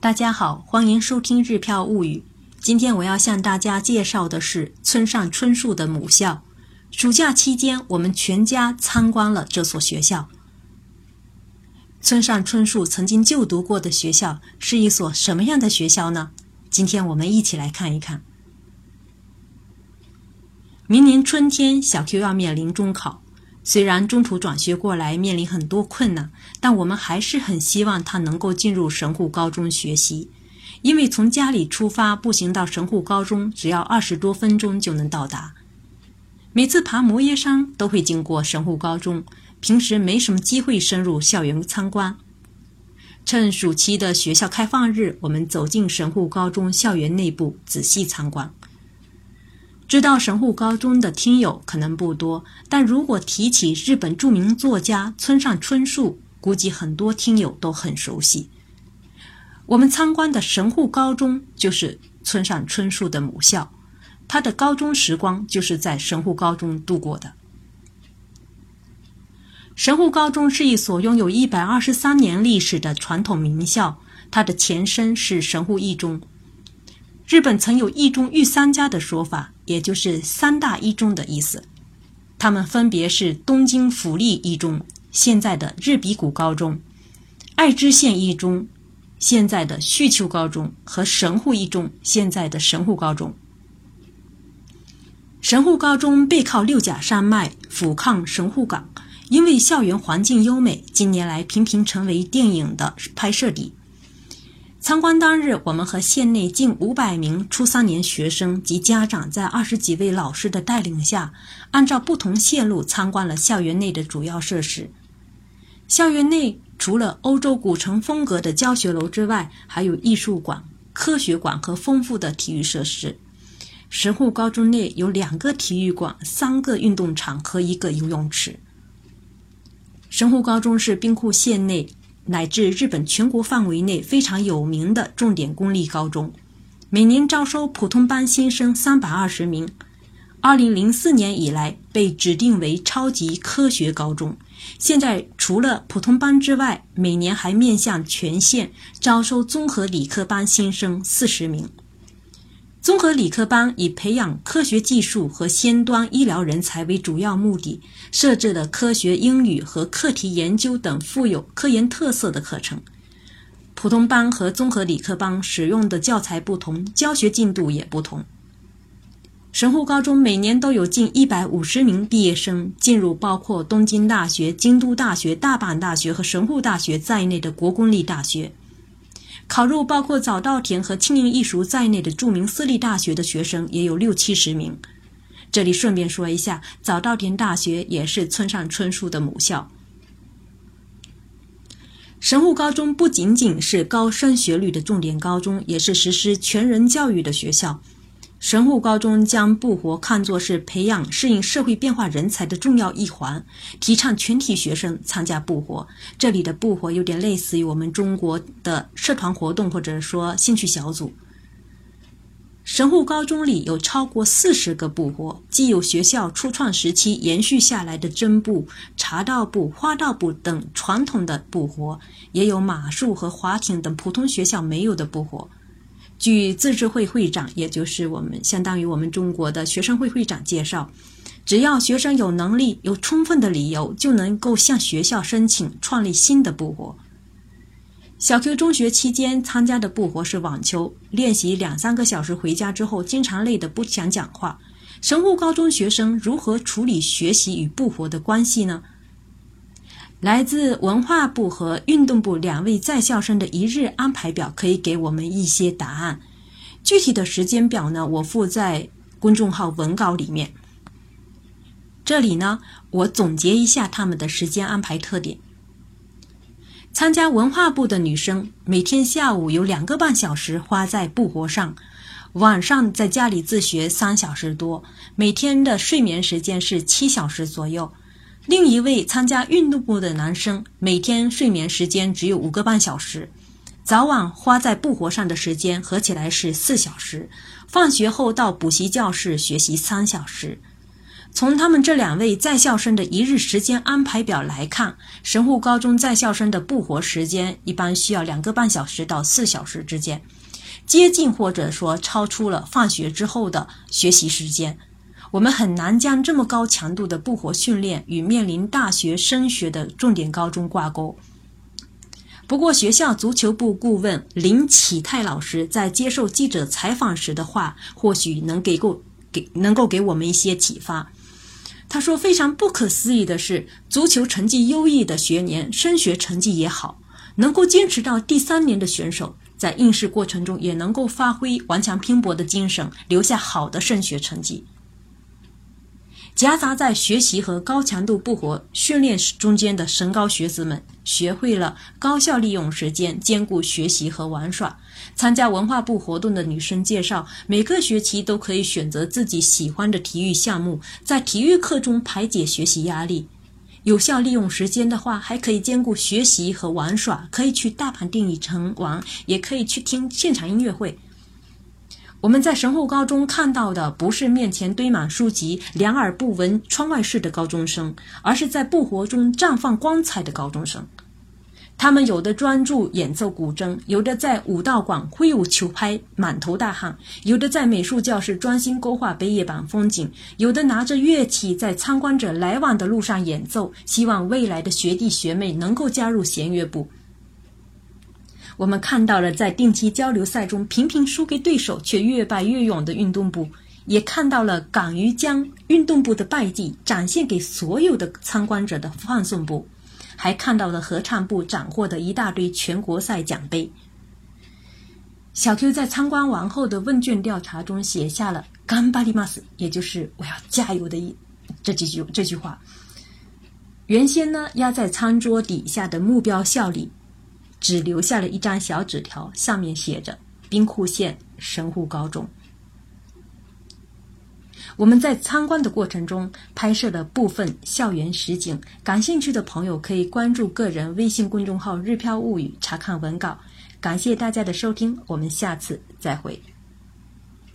大家好，欢迎收听《日票物语》。今天我要向大家介绍的是村上春树的母校。暑假期间，我们全家参观了这所学校。村上春树曾经就读过的学校是一所什么样的学校呢？今天我们一起来看一看。明年春天，小 Q 要面临中考。虽然中途转学过来面临很多困难，但我们还是很希望他能够进入神户高中学习，因为从家里出发步行到神户高中只要二十多分钟就能到达。每次爬摩耶山都会经过神户高中，平时没什么机会深入校园参观。趁暑期的学校开放日，我们走进神户高中校园内部仔细参观。知道神户高中的听友可能不多，但如果提起日本著名作家村上春树，估计很多听友都很熟悉。我们参观的神户高中就是村上春树的母校，他的高中时光就是在神户高中度过的。神户高中是一所拥有一百二十三年历史的传统名校，它的前身是神户一中。日本曾有一中御三家的说法。也就是三大一中的意思，他们分别是东京府立一中（现在的日比谷高中）、爱知县一中（现在的旭丘高中）和神户一中（现在的神户高中）。神户高中背靠六甲山脉，俯瞰神户港，因为校园环境优美，近年来频频成为电影的拍摄地。参观当日，我们和县内近五百名初三年学生及家长，在二十几位老师的带领下，按照不同线路参观了校园内的主要设施。校园内除了欧洲古城风格的教学楼之外，还有艺术馆、科学馆和丰富的体育设施。神户高中内有两个体育馆、三个运动场和一个游泳池。神户高中是兵库县内。乃至日本全国范围内非常有名的重点公立高中，每年招收普通班新生三百二十名。二零零四年以来被指定为超级科学高中。现在除了普通班之外，每年还面向全县招收综合理科班新生四十名。综合理科班以培养科学技术和先端医疗人才为主要目的，设置了科学英语和课题研究等富有科研特色的课程。普通班和综合理科班使用的教材不同，教学进度也不同。神户高中每年都有近一百五十名毕业生进入包括东京大学、京都大学、大阪大学和神户大学在内的国公立大学。考入包括早稻田和庆应艺术在内的著名私立大学的学生也有六七十名。这里顺便说一下，早稻田大学也是村上春树的母校。神户高中不仅仅是高升学率的重点高中，也是实施全人教育的学校。神户高中将部活看作是培养适应社会变化人才的重要一环，提倡全体学生参加部活。这里的部活有点类似于我们中国的社团活动，或者说兴趣小组。神户高中里有超过四十个部活，既有学校初创时期延续下来的针部、茶道部、花道部等传统的部活，也有马术和划艇等普通学校没有的部活。据自治会会长，也就是我们相当于我们中国的学生会会长介绍，只要学生有能力、有充分的理由，就能够向学校申请创立新的部活。小 Q 中学期间参加的部活是网球，练习两三个小时，回家之后经常累得不想讲话。神户高中学生如何处理学习与部活的关系呢？来自文化部和运动部两位在校生的一日安排表可以给我们一些答案。具体的时间表呢，我附在公众号文稿里面。这里呢，我总结一下他们的时间安排特点：参加文化部的女生，每天下午有两个半小时花在部活上，晚上在家里自学三小时多，每天的睡眠时间是七小时左右。另一位参加运动部的男生，每天睡眠时间只有五个半小时，早晚花在部活上的时间合起来是四小时，放学后到补习教室学习三小时。从他们这两位在校生的一日时间安排表来看，神户高中在校生的不活时间一般需要两个半小时到四小时之间，接近或者说超出了放学之后的学习时间。我们很难将这么高强度的不活训练与面临大学升学的重点高中挂钩。不过，学校足球部顾问林启泰老师在接受记者采访时的话，或许能给够给能够给我们一些启发。他说：“非常不可思议的是，足球成绩优异的学年，升学成绩也好，能够坚持到第三年的选手，在应试过程中也能够发挥顽强拼搏的精神，留下好的升学成绩。夹杂在学习和高强度不活训练中间的神高学子们，学会了高效利用时间，兼顾学习和玩耍。”参加文化部活动的女生介绍，每个学期都可以选择自己喜欢的体育项目，在体育课中排解学习压力。有效利用时间的话，还可以兼顾学习和玩耍，可以去大盘电影城玩，也可以去听现场音乐会。我们在神户高中看到的，不是面前堆满书籍、两耳不闻窗外事的高中生，而是在不活中绽放光彩的高中生。他们有的专注演奏古筝，有的在武道馆挥舞球拍，满头大汗；有的在美术教室专心勾画北野板风景；有的拿着乐器在参观者来往的路上演奏，希望未来的学弟学妹能够加入弦乐部。我们看到了在定期交流赛中频频输给对手却越败越勇的运动部，也看到了敢于将运动部的败绩展现给所有的参观者的放送部。还看到了合唱部斩获的一大堆全国赛奖杯。小 Q 在参观完后的问卷调查中写下了“干巴里马斯”，也就是“我要加油”的一这几句这句话。原先呢压在餐桌底下的目标效力，只留下了一张小纸条，上面写着“兵库县神户高中”。我们在参观的过程中拍摄了部分校园实景，感兴趣的朋友可以关注个人微信公众号“日飘物语”查看文稿。感谢大家的收听，我们下次再会。